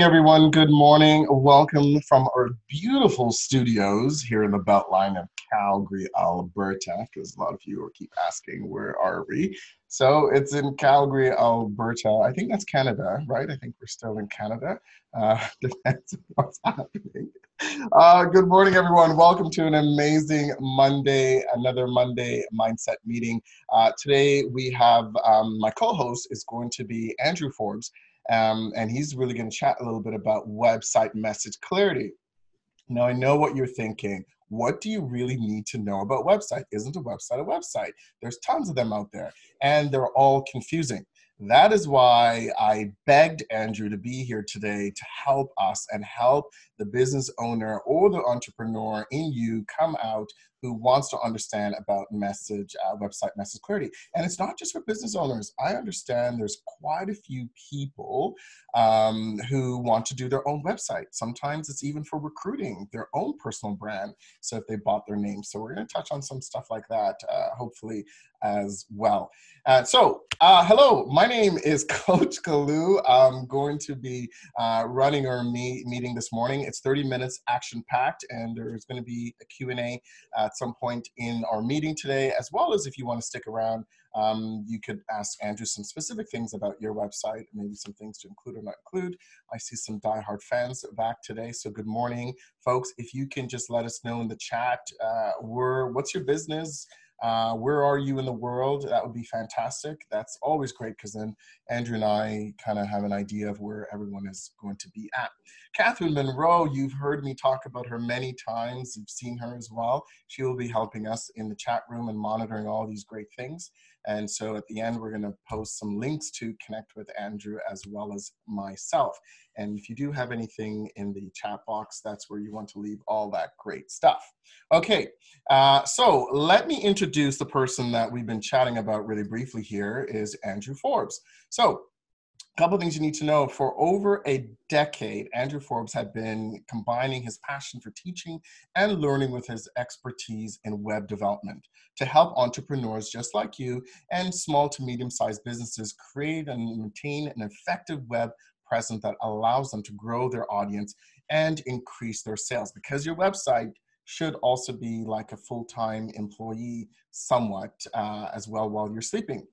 everyone. Good morning. Welcome from our beautiful studios here in the Beltline of Calgary, Alberta, because a lot of you keep asking, where are we? So it's in Calgary, Alberta. I think that's Canada, right? I think we're still in Canada. Uh, depends what's happening. Uh, good morning, everyone. Welcome to an amazing Monday, another Monday mindset meeting. Uh, today we have um, my co-host is going to be Andrew Forbes. Um, and he's really going to chat a little bit about website message clarity. Now, I know what you're thinking. What do you really need to know about website? Isn't a website a website? There's tons of them out there, and they're all confusing. That is why I begged Andrew to be here today to help us and help the business owner or the entrepreneur in you come out who wants to understand about message, uh, website message clarity. And it's not just for business owners. I understand there's quite a few people um, who want to do their own website. Sometimes it's even for recruiting their own personal brand. So if they bought their name. So we're going to touch on some stuff like that, uh, hopefully as well. Uh, so, uh, hello, my name is Coach Kalu. I'm going to be uh, running our me- meeting this morning. It's 30 minutes action packed, and there's going to be a Q&A at some point in our meeting today, as well as if you want to stick around, um, you could ask Andrew some specific things about your website, maybe some things to include or not include. I see some diehard fans back today, so good morning, folks. If you can just let us know in the chat, uh, we're, what's your business? Uh, where are you in the world? That would be fantastic. That's always great because then Andrew and I kind of have an idea of where everyone is going to be at. Catherine Monroe, you've heard me talk about her many times. You've seen her as well. She will be helping us in the chat room and monitoring all these great things. And so at the end, we're going to post some links to connect with Andrew as well as myself. And if you do have anything in the chat box, that's where you want to leave all that great stuff. Okay, uh, so let me introduce the person that we've been chatting about really briefly here is Andrew Forbes. So a couple things you need to know. For over a decade, Andrew Forbes had been combining his passion for teaching and learning with his expertise in web development to help entrepreneurs just like you and small to medium sized businesses create and maintain an effective web presence that allows them to grow their audience and increase their sales because your website should also be like a full-time employee somewhat uh, as well while you're sleeping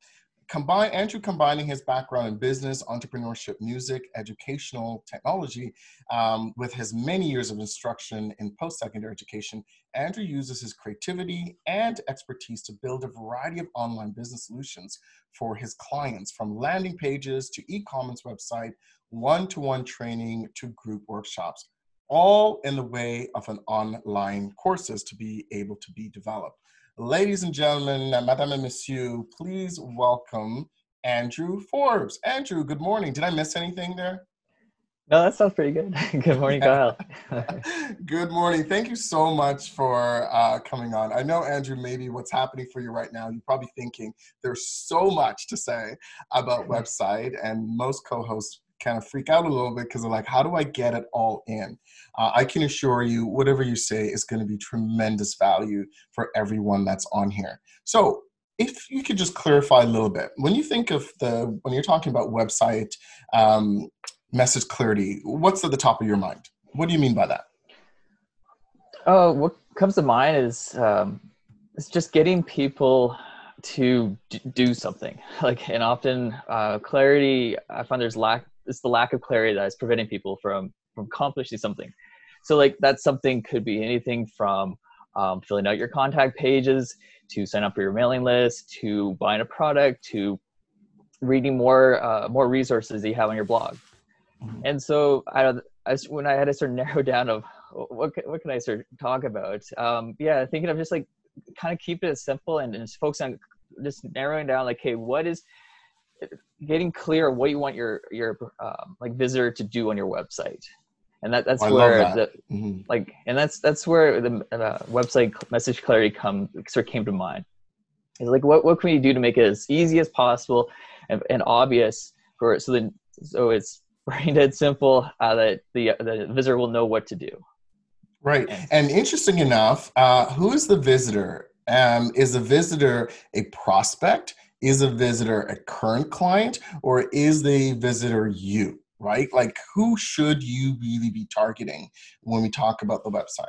combine Andrew combining his background in business, entrepreneurship, music, educational technology, um, with his many years of instruction in post-secondary education, Andrew uses his creativity and expertise to build a variety of online business solutions for his clients, from landing pages to e-commerce website, one-to-one training to group workshops, all in the way of an online courses to be able to be developed. Ladies and gentlemen, Madame and Monsieur, please welcome Andrew Forbes. Andrew, good morning. Did I miss anything there? No, that sounds pretty good. good morning, Kyle. good morning. Thank you so much for uh, coming on. I know, Andrew, maybe what's happening for you right now, you're probably thinking there's so much to say about website, and most co hosts kind of freak out a little bit because they're like, how do I get it all in? Uh, I can assure you, whatever you say is going to be tremendous value for everyone that's on here. So, if you could just clarify a little bit, when you think of the, when you're talking about website um, message clarity, what's at the top of your mind? What do you mean by that? Oh, what comes to mind is um, it's just getting people to do something. Like, and often uh, clarity, I find there's lack it's the lack of clarity that is preventing people from from accomplishing something. So like that something could be anything from um, filling out your contact pages to sign up for your mailing list to buying a product to reading more uh, more resources that you have on your blog. Mm-hmm. and so I, I when i had to sort of narrow down of what what can i sort of talk about? Um, yeah thinking of just like kind of keep it simple and, and just focus on just narrowing down like hey what is getting clear what you want your your um, like visitor to do on your website. And that that's where that. the mm-hmm. like and that's that's where the uh, website message clarity come sort of came to mind. Is like what, what can we do to make it as easy as possible and, and obvious for so then so it's brain dead simple uh, that the the visitor will know what to do. Right. And, and interesting enough uh, who is the visitor? Um, is the visitor a prospect is a visitor a current client or is the visitor you? right? Like, who should you really be targeting when we talk about the website?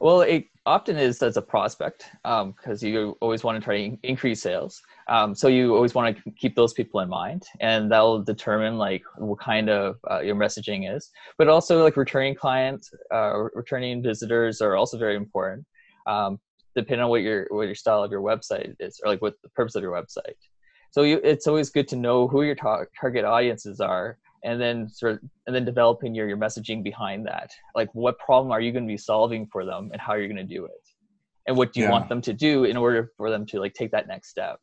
Well, it often is as a prospect because um, you always want to try to increase sales. Um, so you always want to keep those people in mind, and that'll determine like what kind of uh, your messaging is. But also like returning clients, uh, returning visitors are also very important. Um, depending on what your what your style of your website is, or like what the purpose of your website. So you, it's always good to know who your tar- target audiences are and then sort of and then developing your, your messaging behind that like what problem are you going to be solving for them and how are you're going to do it and what do you yeah. want them to do in order for them to like take that next step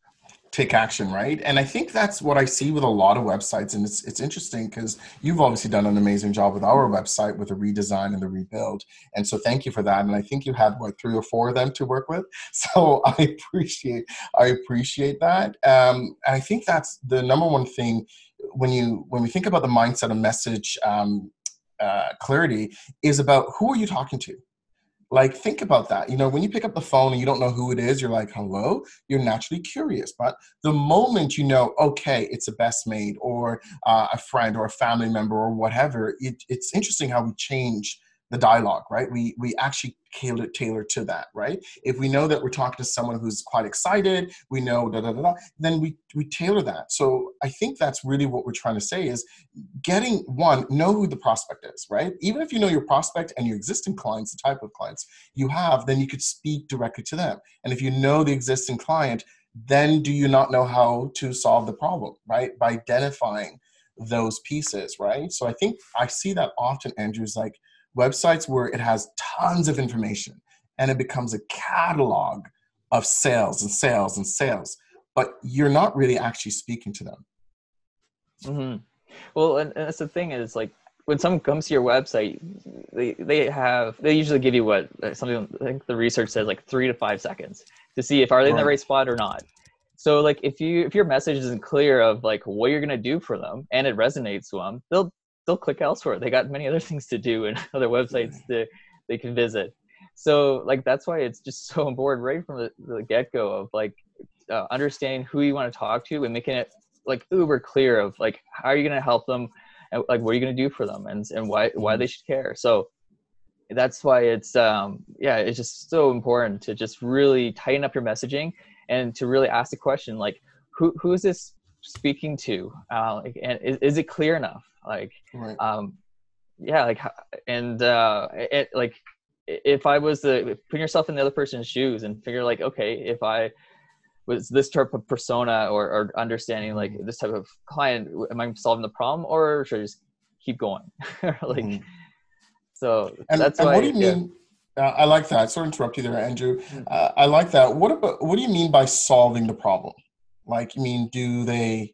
take action right? And i think that's what i see with a lot of websites and it's it's interesting because you've obviously done an amazing job with our website with the redesign and the rebuild. And so thank you for that and i think you had what three or four of them to work with? So i appreciate i appreciate that. Um, and i think that's the number one thing when you when we think about the mindset of message um, uh, clarity is about who are you talking to like think about that. You know when you pick up the phone and you don't know who it is you're like hello? You're naturally curious. But the moment you know okay it's a best mate or uh, a friend or a family member or whatever it, it's interesting how we change the dialogue, right? We we actually tailor tailor to that, right? If we know that we're talking to someone who's quite excited, we know da da da, da then we we tailor that. So I think that's really what we're trying to say is getting one know who the prospect is, right? Even if you know your prospect and your existing clients, the type of clients you have, then you could speak directly to them. And if you know the existing client, then do you not know how to solve the problem, right? By identifying those pieces, right? So I think I see that often, Andrew's like websites where it has tons of information and it becomes a catalog of sales and sales and sales, but you're not really actually speaking to them. Mm-hmm. Well, and, and that's the thing is like when someone comes to your website, they, they have they usually give you what something I think the research says like three to five seconds to see if are they in the right spot or not. So like if you if your message isn't clear of like what you're gonna do for them and it resonates with them, they'll they'll click elsewhere. They got many other things to do and other websites to they can visit. So like that's why it's just so important right from the, the get go of like uh, understanding who you want to talk to and making it like uber clear of like how are you going to help them and like what are you going to do for them and and why why they should care. So that's why it's um yeah it's just so important to just really tighten up your messaging and to really ask the question like who who is this speaking to uh, and is, is it clear enough like right. um yeah like and uh it like if i was the put yourself in the other person's shoes and figure like okay if i was this type of persona or, or understanding like mm-hmm. this type of client am i solving the problem or should i just keep going like mm-hmm. so and, that's and why, what do you yeah. mean uh, I like that. Sorry to interrupt you there, Andrew. Mm-hmm. Uh, I like that. What about what do you mean by solving the problem? Like, you mean do they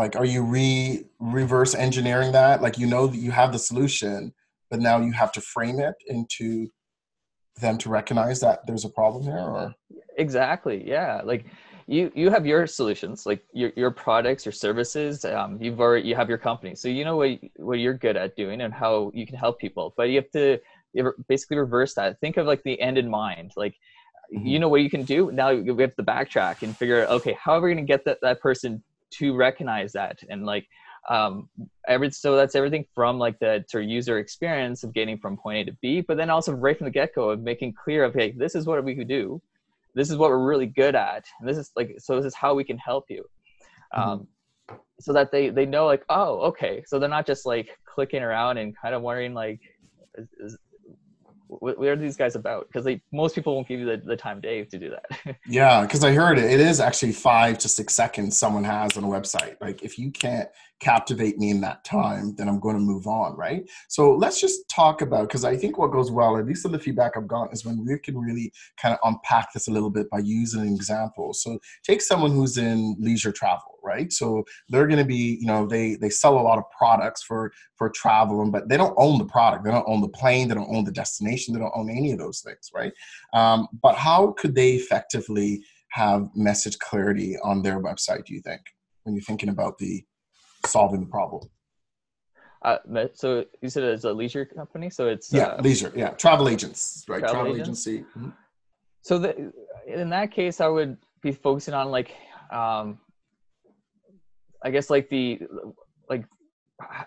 like are you re reverse engineering that? Like you know that you have the solution but now you have to frame it into them to recognize that there's a problem there or? Exactly yeah. Like you you have your solutions like your, your products your services um, you've already you have your company. So you know what what you're good at doing and how you can help people but you have to you basically reverse that. Think of like the end in mind. Like mm-hmm. you know what you can do? Now we have to backtrack and figure out okay how are we going to get that, that person to recognize that. And like um every so that's everything from like the of user experience of getting from point a to b but then also right from the get-go of making clear of hey this is what we could do. This is what we're really good at. And this is like so this is how we can help you. Mm-hmm. um so that they they know like oh okay. So they're not just like clicking around and kind of wondering like is, is, what, what are these guys about? Because most people won't give you the, the time day to do that. yeah, because I heard it. It is actually five to six seconds someone has on a website. Like if you can't captivate me in that time, then I'm going to move on, right? So let's just talk about because I think what goes well, at least in the feedback I've gotten, is when we can really kind of unpack this a little bit by using an example. So take someone who's in leisure travel, right? So they're going to be, you know, they they sell a lot of products for for traveling, but they don't own the product, they don't own the plane, they don't own the destination, they don't own any of those things, right? Um, but how could they effectively have message clarity on their website? Do you think when you're thinking about the solving the problem. Uh, so you said it's a leisure company, so it's yeah, uh, leisure, yeah, travel agents, right? Travel, travel agency. Mm-hmm. So the, in that case, I would be focusing on like, um, I guess like the like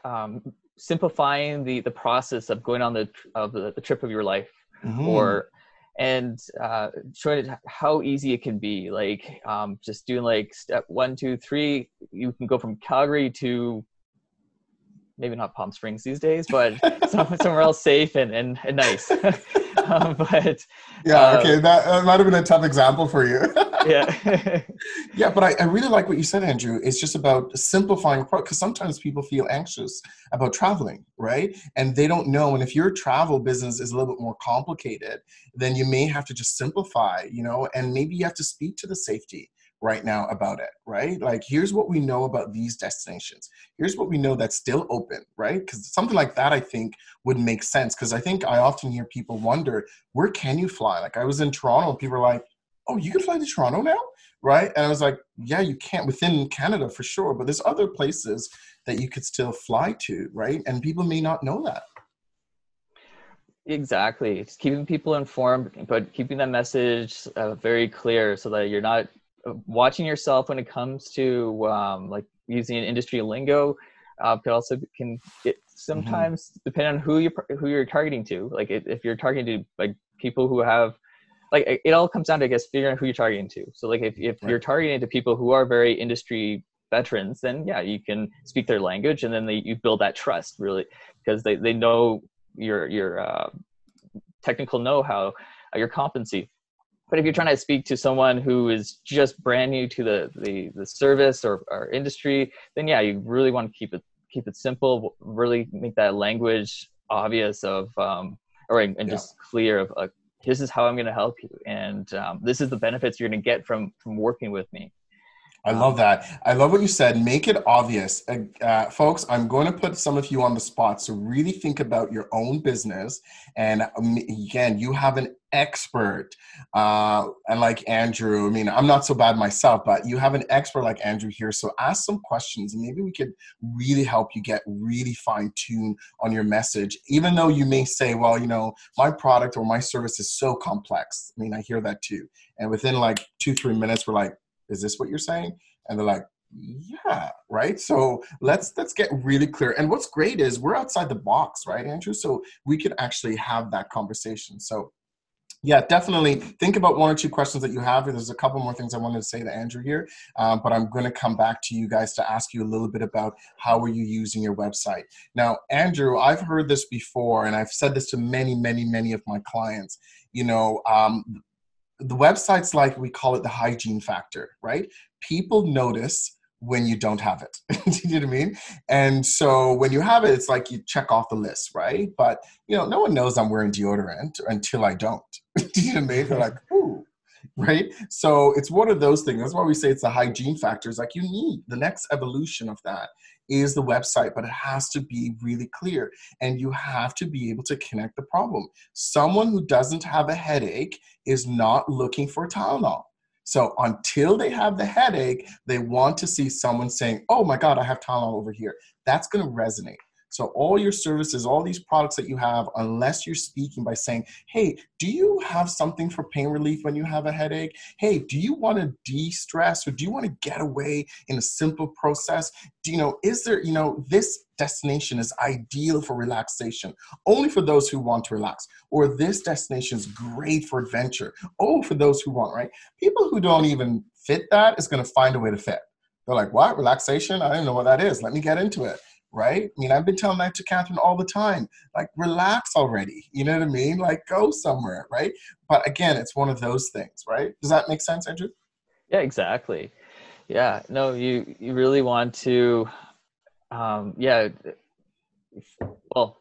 um, simplifying the the process of going on the of the, the trip of your life Mhm. or and uh, showing it how easy it can be like um, just doing like step one two three you can go from calgary to maybe not palm springs these days but somewhere else safe and, and, and nice um, but yeah, uh, okay, that, that might have been a tough example for you. yeah Yeah, but I, I really like what you said, Andrew. It's just about simplifying because sometimes people feel anxious about traveling, right? And they don't know. And if your travel business is a little bit more complicated, then you may have to just simplify, you know, and maybe you have to speak to the safety right now about it, right? Like, here's what we know about these destinations. Here's what we know that's still open, right? Because something like that, I think, would make sense. Because I think I often hear people wonder, where can you fly? Like, I was in Toronto, and people are like, oh, you can fly to Toronto now? right? And I was like, yeah, you can't within Canada for sure, but there's other places that you could still fly to, right? And people may not know that. exactly it's keeping people informed but keeping that message uh, very clear so that you're not watching yourself when it comes to um, like using industry lingo uh, but also can it sometimes depend on who you who you're targeting to like if, if you're targeting to like people who have like it, it all comes down to i guess figuring out who you're targeting to. So like if, if Right. you're targeting to people who are very industry veterans then yeah you can speak their language and then they, you build that trust really because they, they know your your uh, technical know-how uh, your competency but if you're trying to speak to someone who is just brand new to the the, the service or, or industry then yeah you really want to keep it keep it simple really make that language obvious of um, or and Yeah. just clear of uh, this is how i'm going to help you and um, this is the benefits you're going to get from from working with me I love that. I love what you said. Make it obvious. Uh, uh, folks, I'm going to put some of you on the spot. So really think about your own business. And um, again, you have an expert. Uh, and like Andrew, I mean, I'm not so bad myself, but you have an expert like Andrew here. So ask some questions and maybe we could really help you get really fine tuned on your message. Even though you may say, well, you know, my product or my service is so complex. I mean, I hear that too. And within like two, three minutes, we're like, is this what you're saying? And they're like yeah right? So let's let's get really clear. And what's great is we're outside the box right andrew? So we can actually have that conversation. So yeah definitely think about one or two questions that you have. There's a couple more things i wanted to say to andrew here um, but i'm going to come back to you guys to ask you a little bit about how are you using your website. Now andrew i've heard this before and i've said this to many many many of my clients. You know um, the website's like we call it the hygiene factor, right? People notice when you don't have it. Do you know what I mean? And so when you have it, it's like you check off the list, right? But you know, no one knows I'm wearing deodorant until I don't. Do you know what I mean? They're like, ooh, right? So it's one of those things. That's why we say it's the hygiene factor. It's like you need the next evolution of that is the website, but it has to be really clear and you have to be able to connect the problem. Someone who doesn't have a headache is not looking for Tylenol. So until they have the headache, they want to see someone saying, "Oh my God, I have Tylenol over here." That's going to resonate. So all your services, all these products that you have, unless you're speaking by saying, "Hey, do you have something for pain relief when you have a headache? Hey, do you want to de-stress or do you want to get away in a simple process? Do you know is there, you know, this destination is ideal for relaxation, only for those who want to relax, or this destination is great for adventure, oh, for those who want, right? People who don't even fit that is going to find a way to fit. They're like, what? Relaxation? I don't know what that is. Let me get into it. Right? I mean, I've been telling that to Catherine all the time. Like, relax already. You know what I mean? Like, go somewhere, right? But again, it's one of those things, right? Does that make sense, Andrew? Yeah, exactly. Yeah, no, you you really want to, um, yeah, well,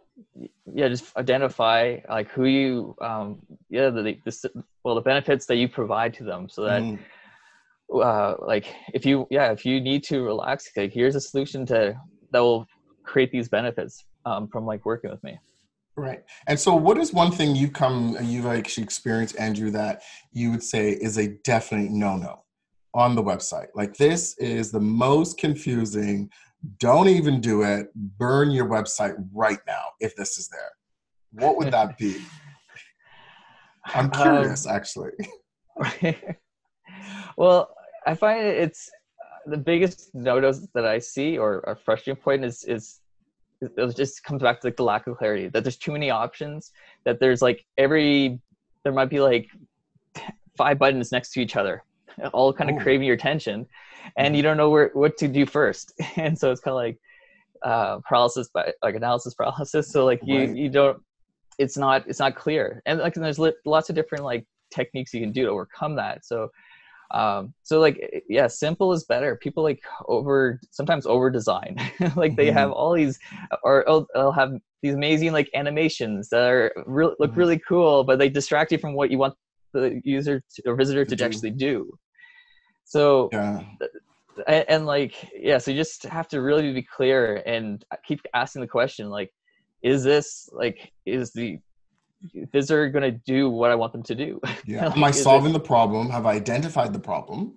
yeah, just identify like who you, um, yeah, the, the well the benefits that you provide to them, so that Mm, uh, like if you yeah if you need to relax, like here's a solution to that will create these benefits um, from like working with me. right. And so, what is one thing you've come, you've actually experienced, Andrew, that you would say is a definite no-no on the website? Like, this is the most confusing. Don't even do it. Burn your website right now if this is there. What would that be? I'm Um, curious, actually. well, I find it's the biggest notice that I see or a frustrating point is is it just comes back to like the lack of clarity that there's too many options that there's like every there might be like five buttons next to each other all kind of Ooh. craving your attention and you don't know where what to do first. And so it's kind of like uh, paralysis by like analysis paralysis. So like you right. you don't it's not it's not clear. And like and there's lots of different like techniques you can do to overcome that. So um so like yeah simple is better. People like over sometimes over design like they mm-hmm. have all these or oh, they'll have these amazing like animations that are really look mm-hmm. really cool but they distract you from what you want the user to, or visitor to, to actually do. So yeah. and, and, like yeah so you just have to really be clear and keep asking the question like is this like is the visitor going to do what i want them to do. Yeah. Like, am i solving it, the problem? Have i identified the problem?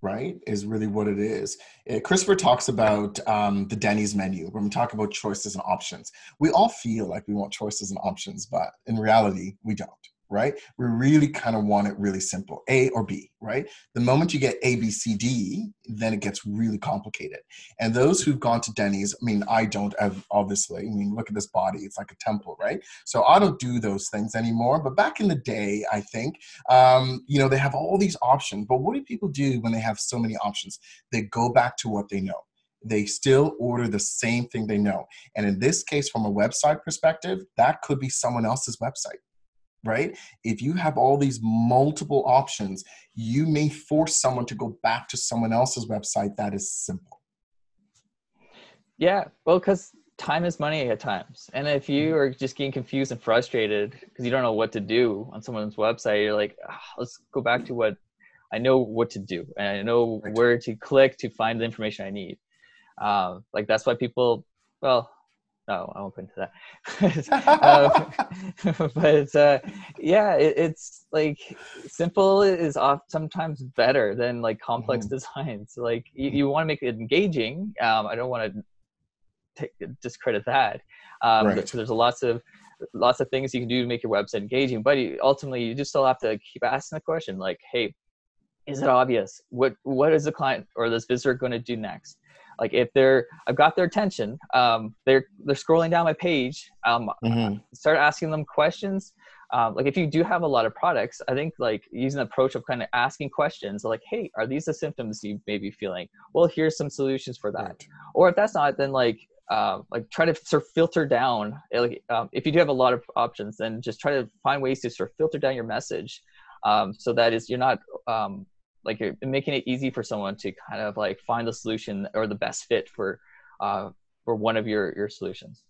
Right is really what it is. It, uh, christopher talks about um, the denny's menu. When we talk about choices and options we all feel like we want choices and options but in reality we don't right? We really kind of want it really simple A or B, right? The moment you get A, B, C, D, then it gets really complicated. And those who've gone to Denny's, I mean, I don't obviously, I mean, look at this body, it's like a temple, right? So I don't do those things anymore. But back in the day, I think, um, you know, they have all these options. But what do people do when they have so many options? They go back to what they know they still order the same thing they know. And in this case, from a website perspective, that could be someone else's website right? If you have all these multiple options, you may force someone to go back to someone else's website that is simple. Yeah, well, because time is money at times. And if you mm-hmm. are just getting confused and frustrated because you don't know what to do on someone's website, you're like, oh, let's go back to what I know what to do and I know right. where to click to find the information I need. Um, like that's why people, well, no, I won't go into that. uh, but uh, yeah, it, it's like simple is off sometimes better than like complex mm-hmm. designs. Like you, you want to make it engaging. Um, I don't want to discredit that. Um, right. There's lots of lots of things you can do to make your website engaging, but you, ultimately you just still have to keep asking the question like, hey, is it obvious? What what is the client or this visitor going to do next? Like if they're i've got their attention um, they're they're scrolling down my page um, mm-hmm. start asking them questions um, like if you do have a lot of products i think like using the approach of kind of asking questions like hey are these the symptoms you may be feeling well here's some solutions for that right. or if that's not then like uh, like try to sort of filter down eh, like um, if you do have a lot of options then just try to find ways to sort of filter down your message um, so that is you're not um, like you're making it easy for someone to kind of like find the solution or the best fit for uh, for one of your your solutions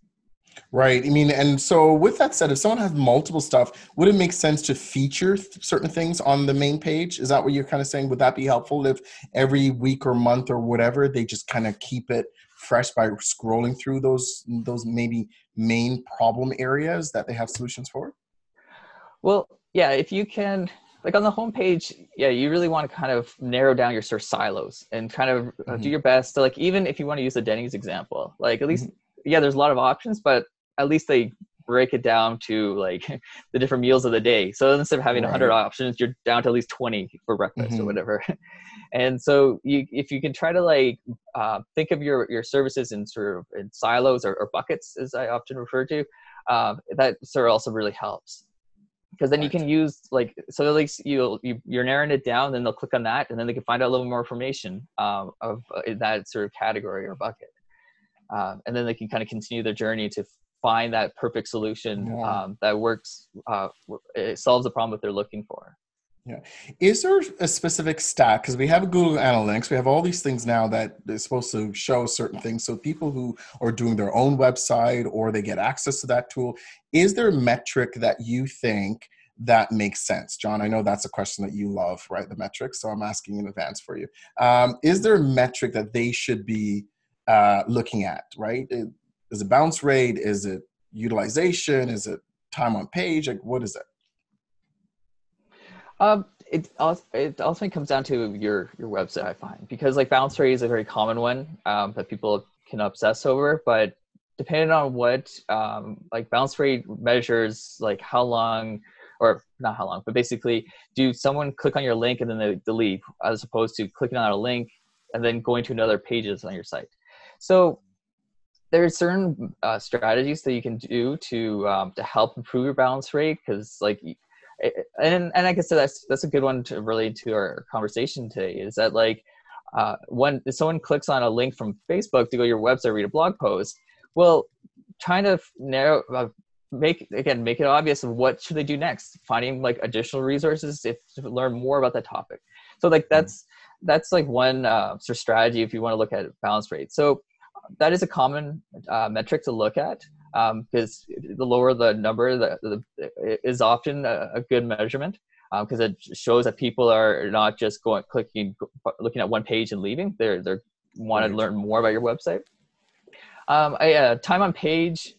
Right. I mean, and so with that said, if someone has multiple stuff, would it make sense to feature th- certain things on the main page? Is that what you're kind of saying? Would that be helpful if every week or month or whatever they just kind of keep it fresh by scrolling through those those maybe main problem areas that they have solutions for? Well, yeah, if you can like on the homepage, yeah, you really want to kind of narrow down your search silos and kind of uh, mm-hmm. do your best to like even if you want to use the Denny's example, like at least mm-hmm. yeah, there's a lot of options, but at least they break it down to like the different meals of the day. So instead of having right. 100 options, you're down to at least 20 for breakfast mm-hmm. or whatever. and so you, if you can try to like uh, think of your your services in sort of in silos or, or buckets, as I often refer to, uh, that sort of also really helps because then right. you can use like so at least you, you you're narrowing it down then they'll click on that and then they can find out a little more information um, of uh, that sort of category or bucket um, and then they can kind of continue their journey to find that perfect solution yeah. um, that works uh, it solves the problem that they're looking for yeah. Is there a specific stat? Because we have Google Analytics, we have all these things now that is supposed to show certain things. So people who are doing their own website or they get access to that tool, is there a metric that you think that makes sense? John, I know that's a question that you love, right? The metrics. So I'm asking in advance for you. Um, is there a metric that they should be uh, looking at, right? Is it bounce rate? Is it utilization? Is it time on page? Like, what is it? Um, it also it ultimately comes down to your your website, I find, because like bounce rate is a very common one um, that people can obsess over, but depending on what um, like bounce rate measures, like how long or not how long, but basically, do someone click on your link and then they delete, as opposed to clicking on a link and then going to another pages on your site. So there's certain uh, strategies that you can do to um, to help improve your bounce rate because like and and I guess that's that's a good one to relate to our conversation today is that like uh, when someone clicks on a link from Facebook to go to your website read a blog post well trying to narrow uh, make again make it obvious of what should they do next finding like additional resources if to learn more about that topic. So like mm-hmm. that's that's like one uh, sort of strategy if you want to look at bounce rate so that is a common uh, metric to look at because um, the lower the number the, the is often a, a good measurement because um, it shows that people are not just going clicking looking at one page and leaving. They're they're want to learn more about your website. Um, I, uh, time on page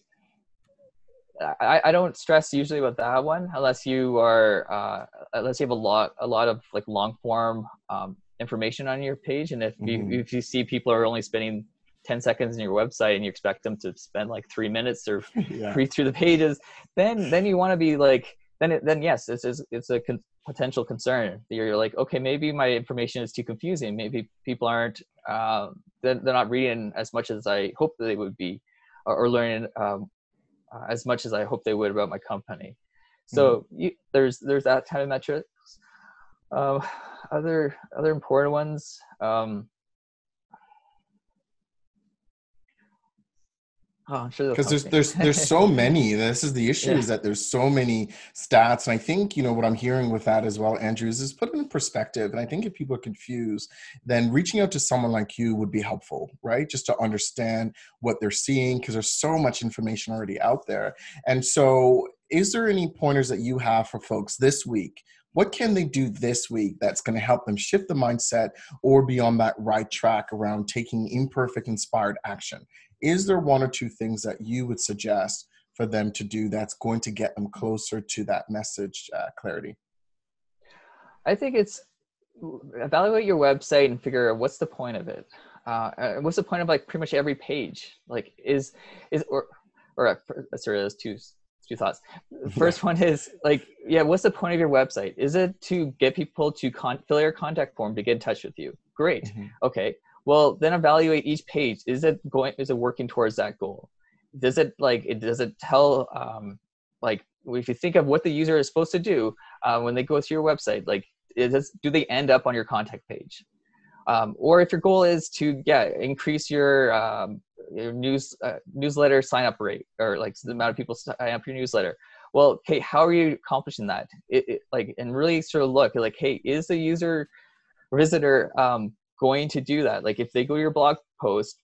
I, I don't stress usually about that one unless you are uh, unless you have a lot a lot of like long form um, information on your page. And if mm-hmm. you if you see people are only spending 10 seconds in your website and you expect them to spend like three minutes or yeah. read through the pages then then you want to be like then it, then yes this is it's a con- potential concern you're like okay maybe my information is too confusing maybe people aren't uh, they're, they're not reading as much as i hope they would be or, or learning um, uh, as much as i hope they would about my company so mm-hmm. you, there's there's that kind of metrics um, other other important ones um, Oh, sure. Because there's there's there's so many. This is the issue yeah. is that there's so many stats, and I think you know what I'm hearing with that as well, Andrews, is put in perspective. And I think if people are confused, then reaching out to someone like you would be helpful, right? Just to understand what they're seeing, because there's so much information already out there. And so, is there any pointers that you have for folks this week what can they do this week that's going to help them shift the mindset or be on that right track around taking imperfect inspired action is there one or two things that you would suggest for them to do that's going to get them closer to that message uh, clarity? I think it's evaluate your website and figure out what's the point of it. Uh, uh what's the point of like pretty much every page? Like is is or or uh, sorry, there's two two thoughts. First one is like, yeah, what's the point of your website? Is it to get people to con- fill your contact form to get in touch with you? Great. Mm-hmm. Okay well then evaluate each page. Is it going is it working towards that goal? Does it like it does it tell um like if you think of what the user is supposed to do uh, when they go to your website like is do they end up on your contact page? Um, or if your goal is to yeah increase your, um, your news uh, newsletter sign up rate or like the amount of people sign up your newsletter well okay how are you accomplishing that? It, it, like and really sort of look like hey is the user visitor um, going to do that. Like if they go to your blog post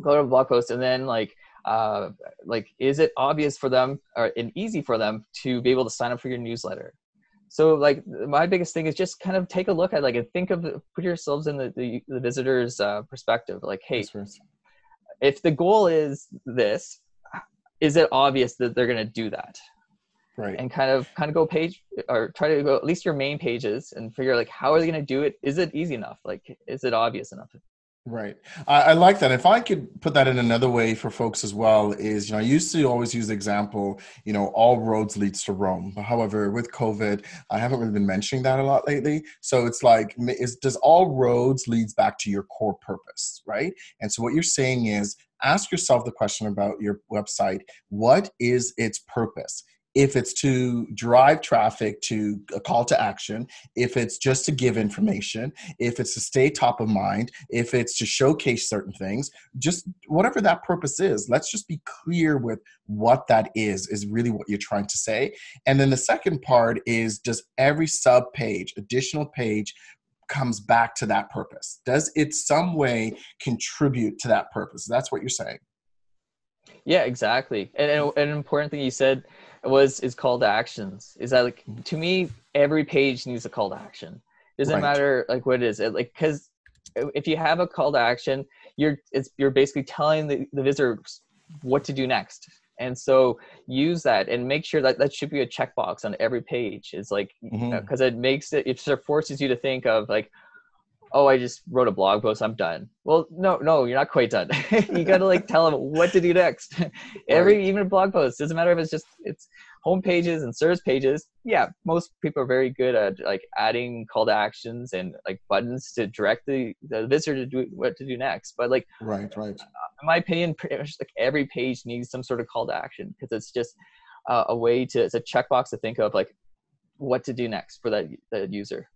go to a blog post and then like uh, like is it obvious for them or and easy for them to be able to sign up for your newsletter? So like my biggest thing is just kind of take a look at like and think of put yourselves in the the, the visitor's uh, perspective. Like hey if the goal is this is it obvious that they're going to do that right. and kind of kind of go page or try to go at least your main pages and figure like how are they going to do it? Is it easy enough? Like is it obvious enough? Right. I, I, like that. If i could put that in another way for folks as well is you know i used to always use the example you know all roads leads to rome. However with covid i haven't really been mentioning that a lot lately. So it's like is does all roads leads back to your core purpose right? And so what you're saying is ask yourself the question about your website. What is its purpose if it's to drive traffic to a call to action, if it's just to give information, if it's to stay top of mind, if it's to showcase certain things, just whatever that purpose is, let's just be clear with what that is, is really what you're trying to say. And then the second part is does every sub page, additional page, comes back to that purpose? Does it some way contribute to that purpose? That's what you're saying. Yeah, exactly. And, and an important thing you said was is call to actions. Is that like to me, every page needs a call to action. Doesn't right. matter like what it is. It, like because if you have a call to action, you're it's you're basically telling the, the visitors what to do next. And so use that and make sure that that should be a checkbox on every page. It's like because mm-hmm. it makes it it sort of forces you to think of like oh i just wrote a blog post i'm done. Well no no you're not quite done. You gotta like tell them what to do next. Every even a blog post doesn't matter if it's just it's home pages and service pages. Yeah most people are very good at like adding call to actions and like buttons to direct the, the visitor to do what to do next. But like right right. in my opinion pretty much like every page needs some sort of call to action because it's just uh, a way to it's a checkbox to think of like what to do next for that, that user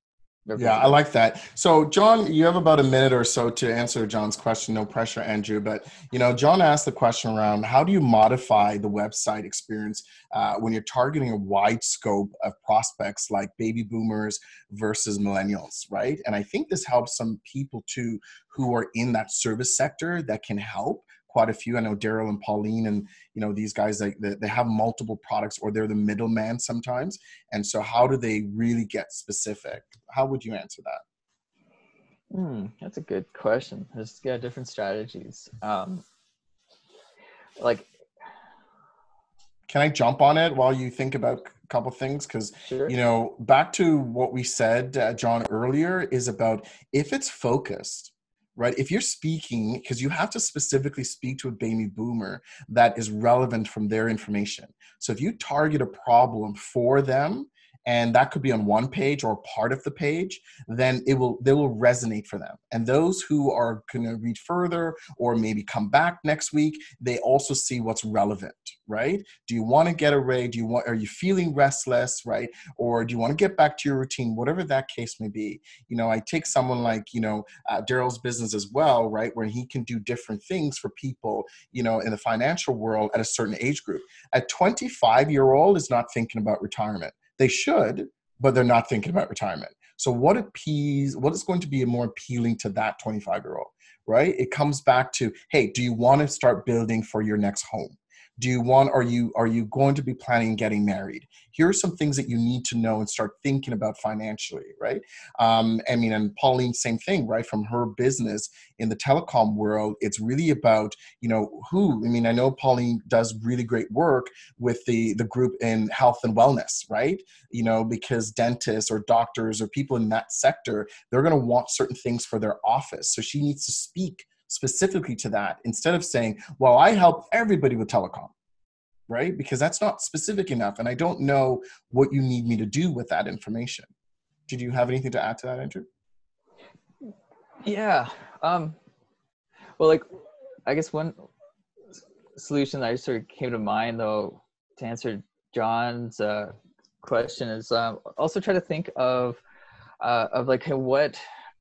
yeah, I like that. So, John, you have about a minute or so to answer John's question. No pressure, Andrew. But you know, John asked the question around how do you modify the website experience uh, when you're targeting a wide scope of prospects like baby boomers versus millennials, right? And I think this helps some people too who are in that service sector that can help quite a few. I know Daryl and Pauline, and you know these guys like they, they have multiple products, or they're the middleman sometimes. And so, how do they really get specific? How would you answer that? Hmm, that's a good question. There's yeah, different strategies. Um, like, can I jump on it while you think about a couple things? Because sure. you know, back to what we said, uh, John earlier, is about if it's focused right? If you're speaking, because you have to specifically speak to a baby boomer that is relevant from their information. So if you target a problem for them, and that could be on one page or part of the page then it will they will resonate for them. And those who are going to read further or maybe come back next week they also see what's relevant right? Do you want to get away? Do you want are you feeling restless right? Or do you want to get back to your routine whatever that case may be. You know i take someone like you know uh, daryl's business as well right where he can do different things for people you know in the financial world at a certain age group. A 25 year old is not thinking about retirement they should, but they're not thinking about retirement. So what appease what is going to be more appealing to that 25 year old, right? It comes back to, hey, do you want to start building for your next home? Do you want are you are you going to be planning getting married? Here are some things that you need to know and start thinking about financially right? Um, i mean and pauline same thing right? From her business in the telecom world it's really about you know who i mean i know pauline does really great work with the the group in health and wellness right? You know because dentists or doctors or people in that sector they're going to want certain things for their office. So she needs to speak specifically to that instead of saying, well, I help everybody with telecom, right? Because that's not specific enough. And I don't know what you need me to do with that information. Did you have anything to add to that, Andrew? Yeah. Um, well, like, I guess one solution that I sort of came to mind, though, to answer John's uh, question is um, also try to think of uh, of like what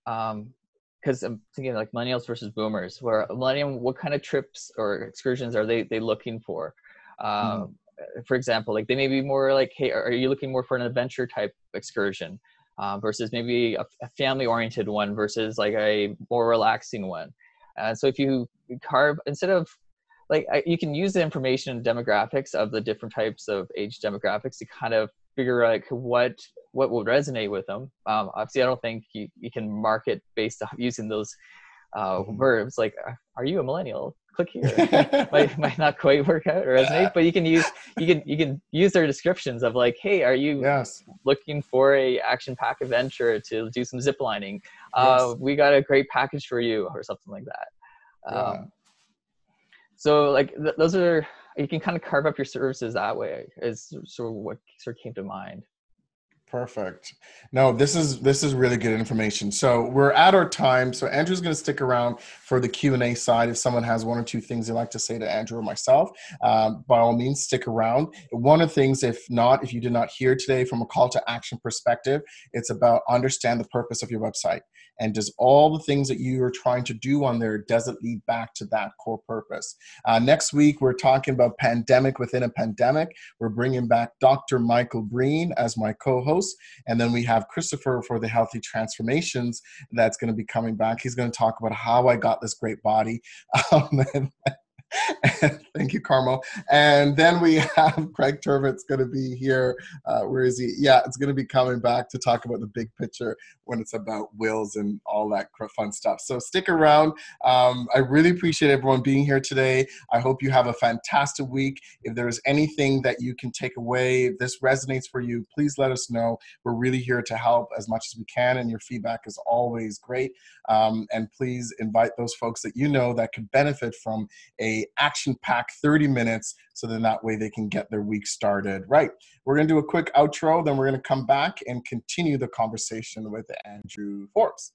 um, because I'm thinking like millennials versus boomers. Where a millennium, what kind of trips or excursions are they they looking for? Um, mm. For example, like they may be more like, hey, are you looking more for an adventure type excursion um, versus maybe a, a family oriented one versus like a more relaxing one? And so if you carve instead of like you can use the information and demographics of the different types of age demographics to kind of figure out like what what will resonate with them. Um, obviously, I don't think you, you can market based off using those uh, mm-hmm. verbs like "Are you a millennial?" Click here. might might not quite work out or resonate, but you can use you can you can use their descriptions of like, "Hey, are you yes. looking for a action pack adventure to do some zip lining? Uh, yes. We got a great package for you," or something like that. Yeah. Um, so like th- those are you can kind of carve up your services that way is sort of what sort of came to mind Perfect. No, this is this is really good information. So we're at our time. So Andrew's going to stick around for the Q and A side. If someone has one or two things they'd like to say to Andrew or myself, um, by all means, stick around. One of the things, if not, if you did not hear today from a call to action perspective, it's about understand the purpose of your website and does all the things that you are trying to do on there does it lead back to that core purpose uh, next week we're talking about pandemic within a pandemic we're bringing back dr michael breen as my co-host and then we have christopher for the healthy transformations that's going to be coming back. He's going to talk about how i got this great body. Um, and Thank you, Carmel. And then we have Craig Turvitt's going to be here. Uh, where is he? Yeah, it's going to be coming back to talk about the big picture when it's about wills and all that fun stuff. So stick around. Um, I really appreciate everyone being here today. I hope you have a fantastic week. If there's anything that you can take away, if this resonates for you, please let us know. We're really here to help as much as we can, and your feedback is always great. Um, and please invite those folks that you know that could benefit from a action-packed 30 minutes so then that way they can get their week started right. We're going to do a quick outro, then we're going to come back and continue the conversation with Andrew Forbes.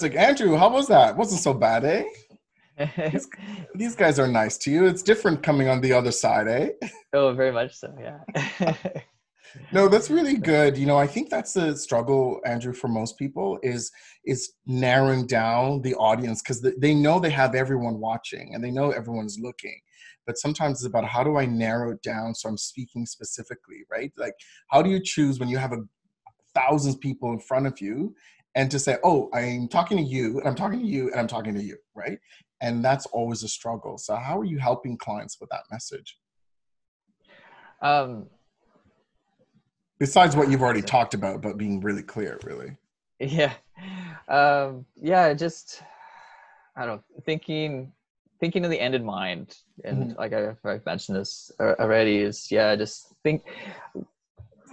Fantastic. Andrew, how was that? Wasn't so bad, eh? these, these, guys are nice to you. It's different coming on the other side, eh? Oh, very much so, yeah. no, that's really good. You know, I think that's the struggle, Andrew, for most people is is narrowing down the audience because they know they have everyone watching and they know everyone's looking. But sometimes it's about how do I narrow it down so I'm speaking specifically, right? Like, how do you choose when you have a thousands people in front of you and to say, oh, I'm talking to you, and I'm talking to you, and I'm talking to you, right? And that's always a struggle. So, how are you helping clients with that message? Um, Besides what you've already talked about, but being really clear, really. Yeah, um, yeah, just I don't know, thinking thinking of the end in mind, and mm-hmm. like I've, I've mentioned this already, is yeah, just think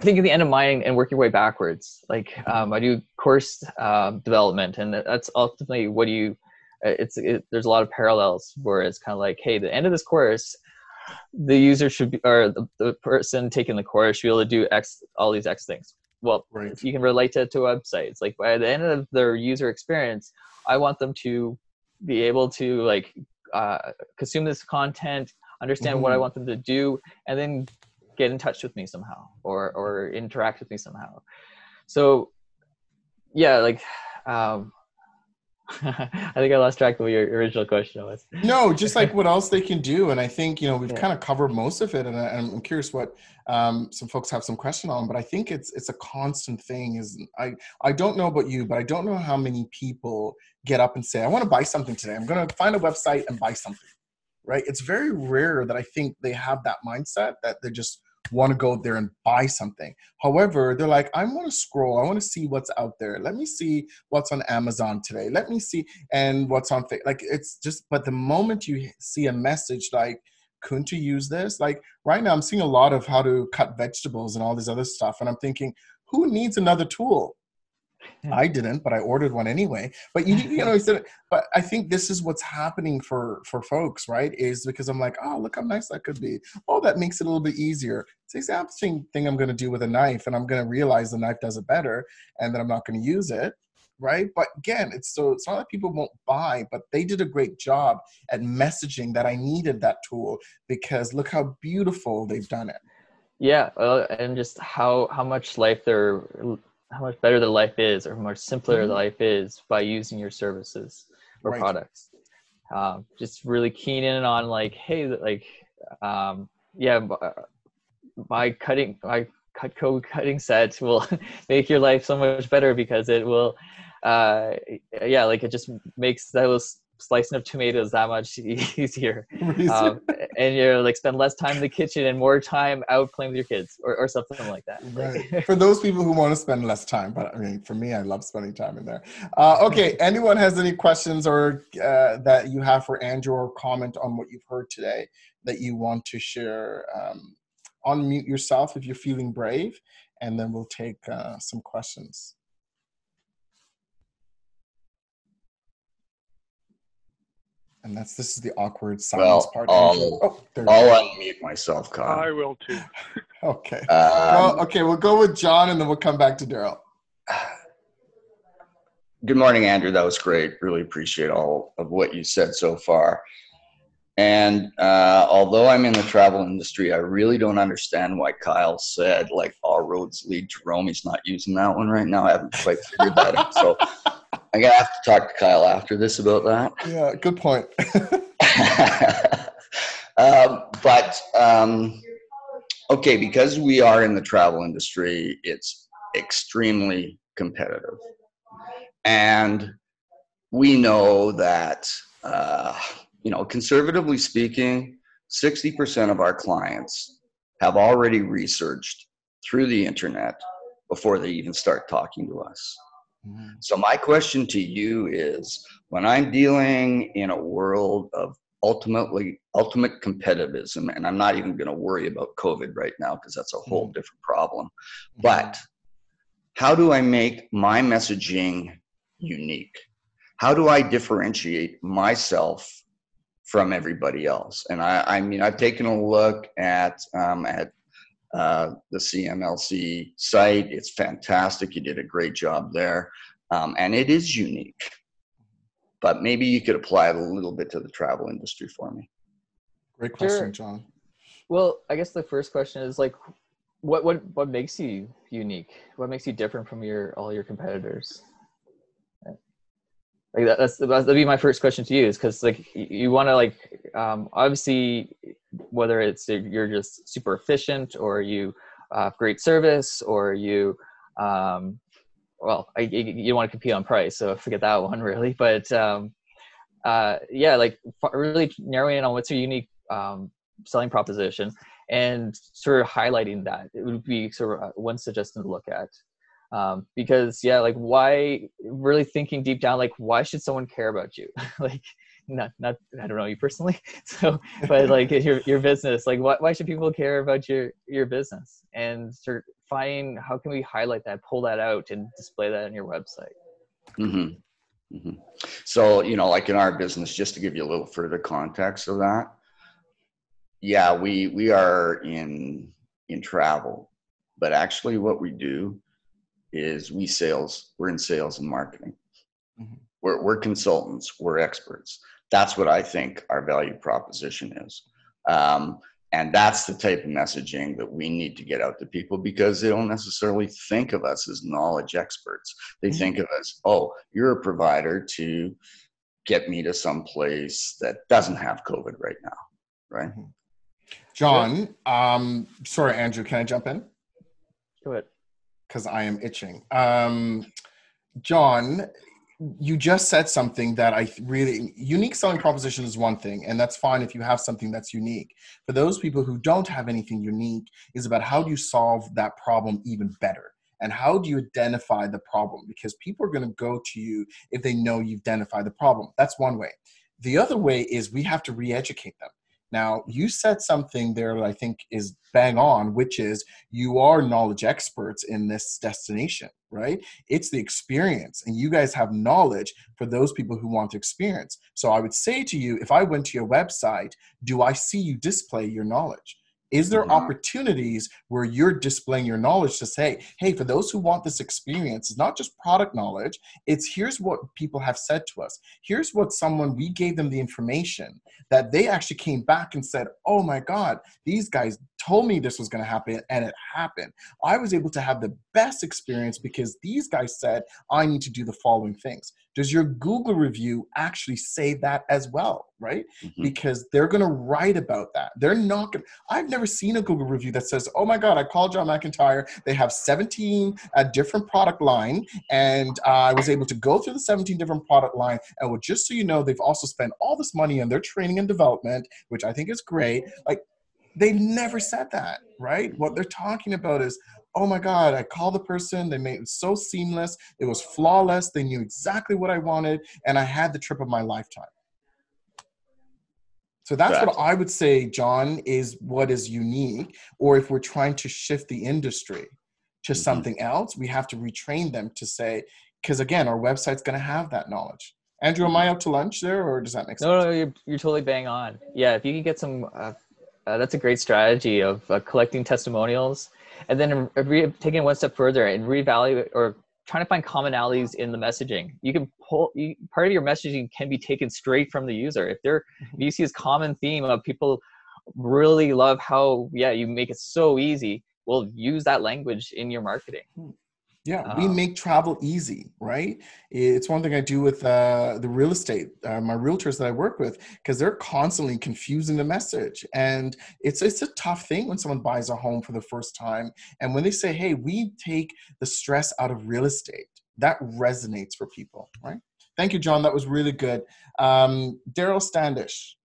think of the end of mind and work your way backwards. Like um, I do course uh, development, and that's ultimately what you. Uh, it's it, there's a lot of parallels where it's kind of like, hey, the end of this course, the user should be, or the, the person taking the course should be able to do X, all these X things. Well, right. you can relate to to websites. Like by the end of their user experience, I want them to be able to like uh, consume this content, understand mm-hmm. what I mm-hmm. want them to do, and then get in touch with me somehow or or interact with me somehow so yeah like um I think I lost track of what your original question was. No, just like what else they can do, and I think you know we've yeah. kind of covered most of it, and, I, am curious what um, some folks have some question on. But I think it's it's a constant thing. Is I I don't know about you, but I don't know how many people get up and say I want to buy something today. I'm going to find a website and buy something. Right? It's very rare that I think they have that mindset that they just want to go there and buy something. However, they're like, I want to scroll. I want to see what's out there. Let me see what's on Amazon today. Let me see and what's on Facebook. Like it's just, but the moment you see a message like, couldn't you use this? Like right now, I'm seeing a lot of how to cut vegetables and all this other stuff, and I'm thinking, who needs another tool? I didn't, but I ordered one anyway. But you, you know, said, but I think this is what's happening for for folks, right? Is because I'm like, oh, look how nice that could be. Oh, that makes it a little bit easier. It's the exact same thing I'm going to do with a knife, and I'm going to realize the knife does it better, and then I'm not going to use it, right? But again, it's so it's not that people won't buy, but they did a great job at messaging that I needed that tool because look how beautiful they've done it. Yeah, uh, and just how how much life they're how much better the life is or how much simpler mm-hmm. life is by using your services or right. products um, just really keen in on like hey like um, yeah my cutting my cut code cutting set will make your life so much better because it will uh yeah like it just makes those slicing of tomatoes that much easier. Um, and you're like spend less time in the kitchen and more time out playing with your kids or, or something like that. Right. for those people who want to spend less time, but I mean, for me, I love spending time in there. Uh, okay. Anyone has any questions or uh, that you have for Andrew or comment on what you've heard today that you want to share? Um, unmute yourself if you're feeling brave, and then we'll take uh, some questions. And that's this is the awkward silence Well, part. I'll- Andrew. oh, I'll unmute myself, Kyle. I will too. Okay. Um, Well, okay, we'll go with John and then we'll come back to Daryl. Good morning, Andrew. That was great. Really appreciate all of what you said so far. And uh, although I'm in the travel industry, I really don't understand why Kyle said like all roads lead to Rome. He's not using that one right now. I haven't quite figured that out. So I'm gonna have to talk to Kyle after this about that. Yeah, good point. um, but um, okay, because we are in the travel industry, it's extremely competitive, and we know that uh, you know, conservatively speaking, sixty percent of our clients have already researched through the internet before they even start talking to us. Mm-hmm. So my question to you is when I'm dealing in a world of ultimately ultimate competitivism and I'm not even going to worry about COVID right now because that's a whole mm-hmm. different problem. Mm-hmm. But how do I make my messaging unique? How do I differentiate myself from everybody else? And I, I mean, I've taken a look at um, at uh, the CMLC site. It's fantastic. You did a great job there. Um, and it is unique. But maybe you could apply it a little bit to the travel industry for me. Great question, Sure. John. Well, I guess the first question is like, what what what makes you unique? What makes you different from your all your competitors? Like that, that's that'd be my first question to you is because like you want to like um, obviously whether it's you're just super efficient or you uh, have great service or you um, well I, you you want to compete on price so forget that one really but um, uh, yeah like really narrowing in on what's your unique um, selling proposition and sort of highlighting that it would be sort of uh, one suggestion to look at um, because yeah like why really thinking deep down like why should someone care about you like not not i don't know you personally so but like your your business like why, why should people care about your your business and sort of find how can we highlight that pull that out and display that on your website mm-hmm. Mm-hmm. So, you know, like in our business, just to give you a little further context of that, yeah, we we are in in travel, but actually, what we do is we sales. We're in sales and marketing. Mhm. We're we're consultants. We're experts. That's what I think our value proposition is. Um, and that's the type of messaging that we need to get out to people because they don't necessarily think of us as knowledge experts. They Mhm. think of us, oh, you're a provider to get me to some place that doesn't have COVID right now, right? John, um, sorry, Andrew, can I jump in? go ahead Because I am itching. Um, John, you just said something that I really unique selling proposition is one thing, and that's fine if you have something that's unique. For those people who don't have anything unique, is about how do you solve that problem even better, and how do you identify the problem? Because people are going to go to you if they know you've identified the problem. That's one way. The other way is we have to re-educate them. Now, you said something there that I think is bang on, which is you are knowledge experts in this destination, right? It's the experience, and you guys have knowledge for those people who want to experience. So I would say to you, if I went to your website, do I see you display your knowledge? Is there Mhm. opportunities where you're displaying your knowledge to say, hey, for those who want this experience, it's not just product knowledge, it's here's what people have said to us. Here's what someone, we gave them the information that they actually came back and said, oh my God, these guys told me this was going to happen and it happened. I was able to have the best experience because these guys said, I need to do the following things. Does your Google review actually say that as well, right? Mhm. Because they're going to write about that. They're not going to, I've never seen a Google review that says, oh my God, I called John McIntyre. They have 17 a different product line and uh, I was able to go through the 17 different product line. And well, just so you know, they've also spent all this money on their training and development, which I think is great. Like they've never said that, right? What they're talking about is, oh my God, I called the person, they made it so seamless, it was flawless, they knew exactly what I wanted, and I had the trip of my lifetime. So that's what I would say, John, is what is unique. Or if we're trying to shift the industry to Mhm. something else, we have to retrain them to say, because again, our website's going to have that knowledge. Andrew, am I up to lunch there, or does that make sense? No, no, you're, you're totally bang on. Yeah, if you can get some, uh, uh, that's a great strategy of uh, collecting testimonials and then re- taking it one step further and reevaluate or trying to find commonalities in the messaging. You can pull you, part of your messaging can be taken straight from the user. If there, mm-hmm. if you see this common theme of people really love how yeah you make it so easy, well use that language in your marketing. Hmm. Yeah, we um, make travel easy, right? It's one thing I do with uh, the real estate, uh, my realtors that I work with, because they're constantly confusing the message, and it's it's a tough thing when someone buys a home for the first time, and when they say, "Hey, we take the stress out of real estate," that resonates for people, right? Thank you, John. That was really good. Um, Daryl Standish.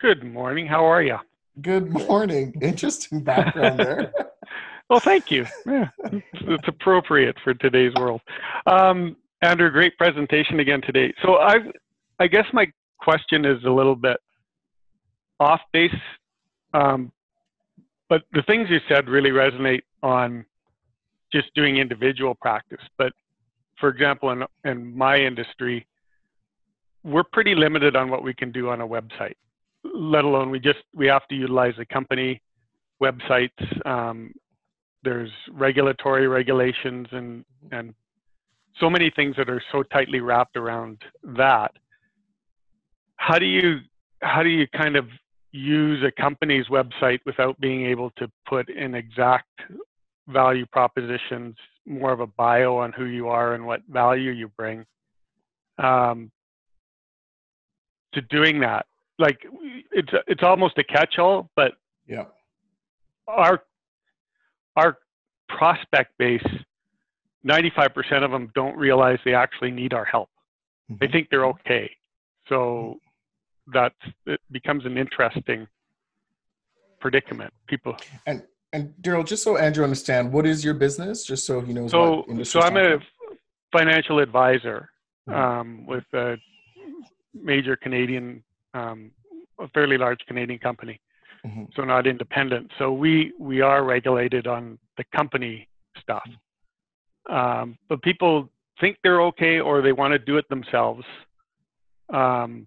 Good morning. How are you? Good morning. Interesting background there. Well, thank you. Yeah, it's, appropriate for today's world. Um, Andrew, great presentation again today. So I, I guess my question is a little bit off base, um, but the things you said really resonate on just doing individual practice. But for example, in, in my industry, we're pretty limited on what we can do on a website, let alone we just, we have to utilize the company websites um, there's regulatory regulations and and so many things that are so tightly wrapped around that. How do you how do you kind of use a company's website without being able to put in exact value propositions more of a bio on who you are and what value you bring? Um, to doing that like it's it's almost a catch-all but yeah. our our prospect base, 95% of them don't realize they actually need our help. Mm-hmm. They think they're okay. So that it becomes an interesting predicament. People and and Daryl, just so Andrew understand, what is your business? Just so he knows. So so I'm a financial advisor mm-hmm. um, with a major Canadian, um, a fairly large Canadian company mm-hmm. so not independent. So we we are regulated on the company stuff, um, but people think they're okay or they want to do it themselves. Um,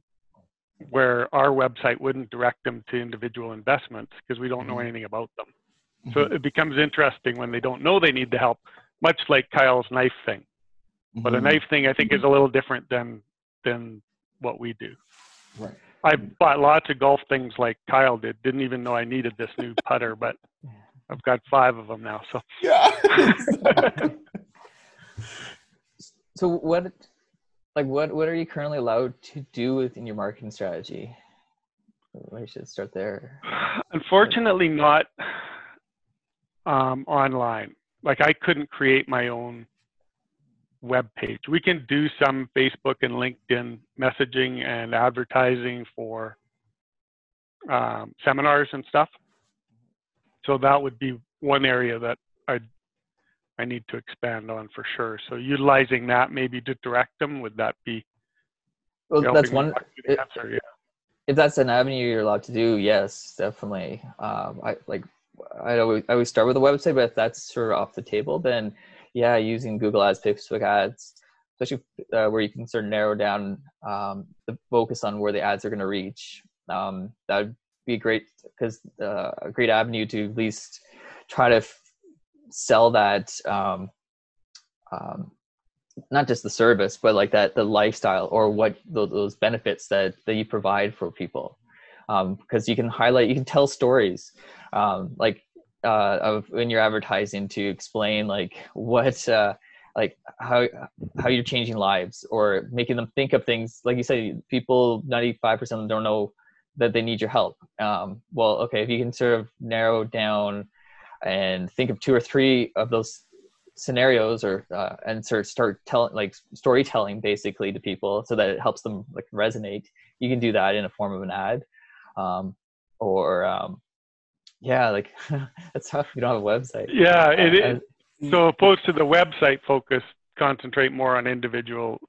where our website wouldn't direct them to individual investments because we don't mm-hmm. know anything about them. Mm-hmm. So it becomes interesting when they don't know they need the help, much like Kyle's knife thing. But a mm-hmm. knife thing I think is a little different than than what we do. Right. I bought lots of golf things like Kyle did. Didn't even know I needed this new putter, but I've got five of them now. So yeah. so what, like what, what are you currently allowed to do within your marketing strategy? We should start there. Unfortunately, not um, online. Like I couldn't create my own web page. We can do some Facebook and LinkedIn messaging and advertising for um, seminars and stuff. So that would be one area that I I need to expand on for sure. So utilizing that maybe to direct them would that be? Well, that's one. It, answer, yeah. If that's an avenue you're allowed to do, yes, definitely. Um, I like. I always I always start with a website, but if that's sort of off the table, then yeah, using Google Ads, Facebook Ads, especially uh, where you can sort of narrow down um, the focus on where the ads are going to reach. Um, that would be great because uh, a great avenue to at least try to f- sell that um, um, not just the service but like that the lifestyle or what those, benefits that that you provide for people because um, you can highlight you can tell stories um, like uh, of in your advertising to explain like what uh, like how how you're changing lives or making them think of things. Like you say people 95% of them don't know that they need your help. Um, well okay if you can sort of narrow down and think of two or three of those scenarios or uh, and sort of start telling like storytelling basically to people so that it helps them like resonate you can do that in a form of an ad um, or um, yeah, like that's tough. You don't have a website. Yeah, it is. So opposed to the website focus, concentrate more on individual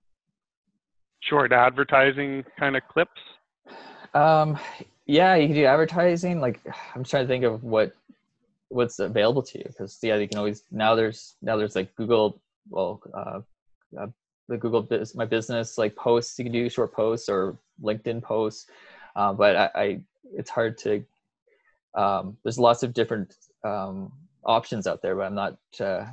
short advertising kind of clips. Um, yeah, you can do advertising. Like I'm trying to think of what what's available to you because yeah, you can always now there's now there's like Google well uh, uh, the Google Biz, my business like posts. You can do short posts or LinkedIn posts, uh, but I, I, it's hard to. Um, there's lots of different um, options out there, but I'm not. Uh,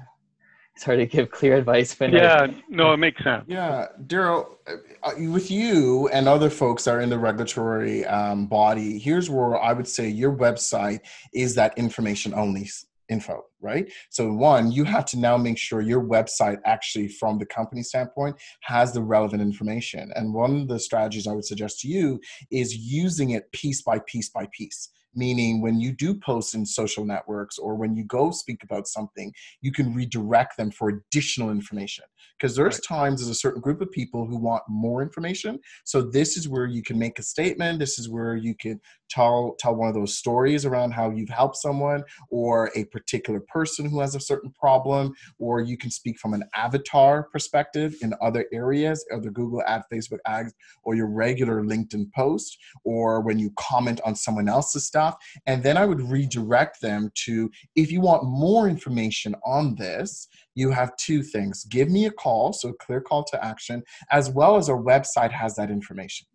it's hard to give clear advice. When yeah, no, it makes sense. Yeah, Daryl, uh, with you and other folks that are in the regulatory um, body, here's where I would say your website is that information only info, right? So one, you have to now make sure your website actually from the company standpoint has the relevant information. And one of the strategies I would suggest to you is using it piece by piece by piece meaning when you do post in social networks or when you go speak about something you can redirect them for additional information. Because there's right. times there's a certain group of people who want more information. So this is where you can make a statement. This is where you can tell tell one of those stories around how you've helped someone or a particular person who has a certain problem or you can speak from an avatar perspective in other areas other google ad facebook ads or your regular linkedin post or when you comment on someone else's stuff and then i would redirect them to if you want more information on this you have two things give me a call so clear call to action as well as our website has that information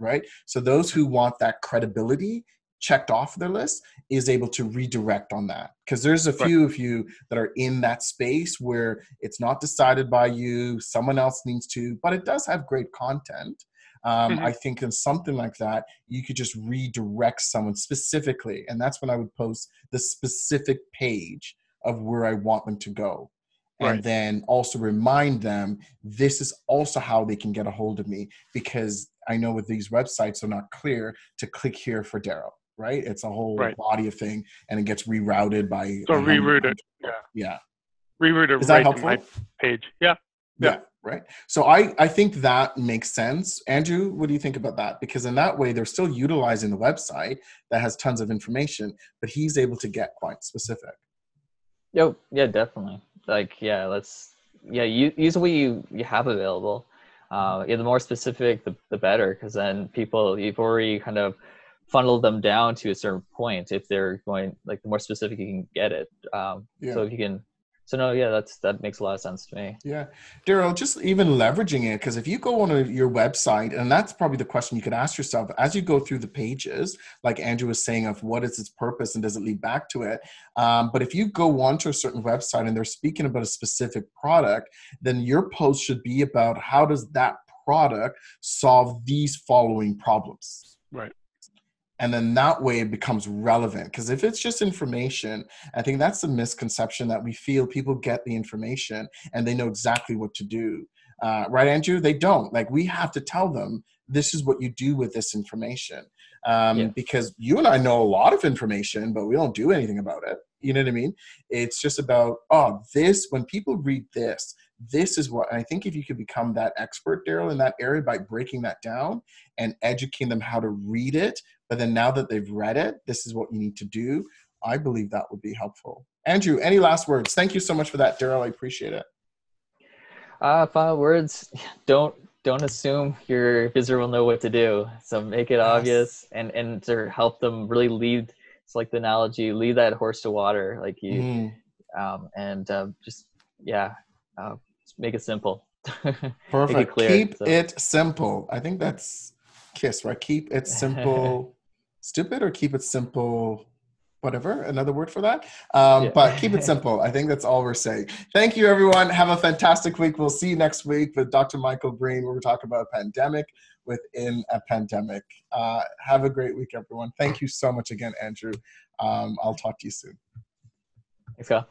right? So those who want that credibility checked off their list is able to redirect on that because there's a few right. of you that are in that space where it's not decided by you someone else needs to but it does have great content um, mm-hmm. i think in something like that you could just redirect someone specifically and that's when i would post the specific page of where i want them to go and right. then also remind them this is also how they can get a hold of me because I know with these websites are not clear to click here for Daryl, right? It's a whole right. body of thing and it gets rerouted by so rerouted. Yeah. Yeah. Rerouted is that right helpful? my page. Yeah. yeah. yeah. Right. So I, I think that makes sense. Andrew, what do you think about that? Because in that way, they're still utilizing the website that has tons of information, but he's able to get quite specific. Yo, yeah, definitely like yeah let's yeah use, use what you you have available uh, yeah, the more specific the, the better because then people you've already kind of funneled them down to a certain point if they're going like the more specific you can get it um, yeah. so if you can so no yeah that's that makes a lot of sense to me. Yeah. Daryl just even leveraging it because if you go on a, your website and that's probably the question you could ask yourself as you go through the pages like andrew was saying of what is its purpose and does it lead back to it um, but if you go onto a certain website and they're speaking about a specific product then your post should be about how does that product solve these following problems. Right and then that way it becomes relevant. Because if it's just information i think that's the misconception that we feel. People get the information and they know exactly what to do. Uh, right andrew? They don't. Like we have to tell them this is what you do with this information. Um, yeah. because you and i know a lot of information but we don't do anything about it. You know what i mean? It's just about oh this when people read this this is what I think if you could become that expert, Daryl, in that area by breaking that down and educating them how to read it but then now that they've read it, this is what you need to do. I believe that would be helpful. Andrew, any last words? Thank you so much for that, Daryl. I appreciate it. Uh, final words. Don't don't assume your visitor will know what to do. So make it yes. obvious and and to help them really lead. It's like the analogy: lead that horse to water. Like you, mm. um, and uh, just yeah, uh, make it simple. Perfect. it clear, Keep so. it simple. I think that's kiss. Right. Keep it simple. stupid or keep it simple whatever another word for that? Um, yeah. but keep it simple. I think that's all we're saying. Thank you everyone. Have a fantastic week. We'll see you next week with dr michael green where we're talking about a pandemic within a pandemic. Uh, have a great week everyone. Thank you so much again andrew. Um, i'll talk to you soon. Thanks Kyle.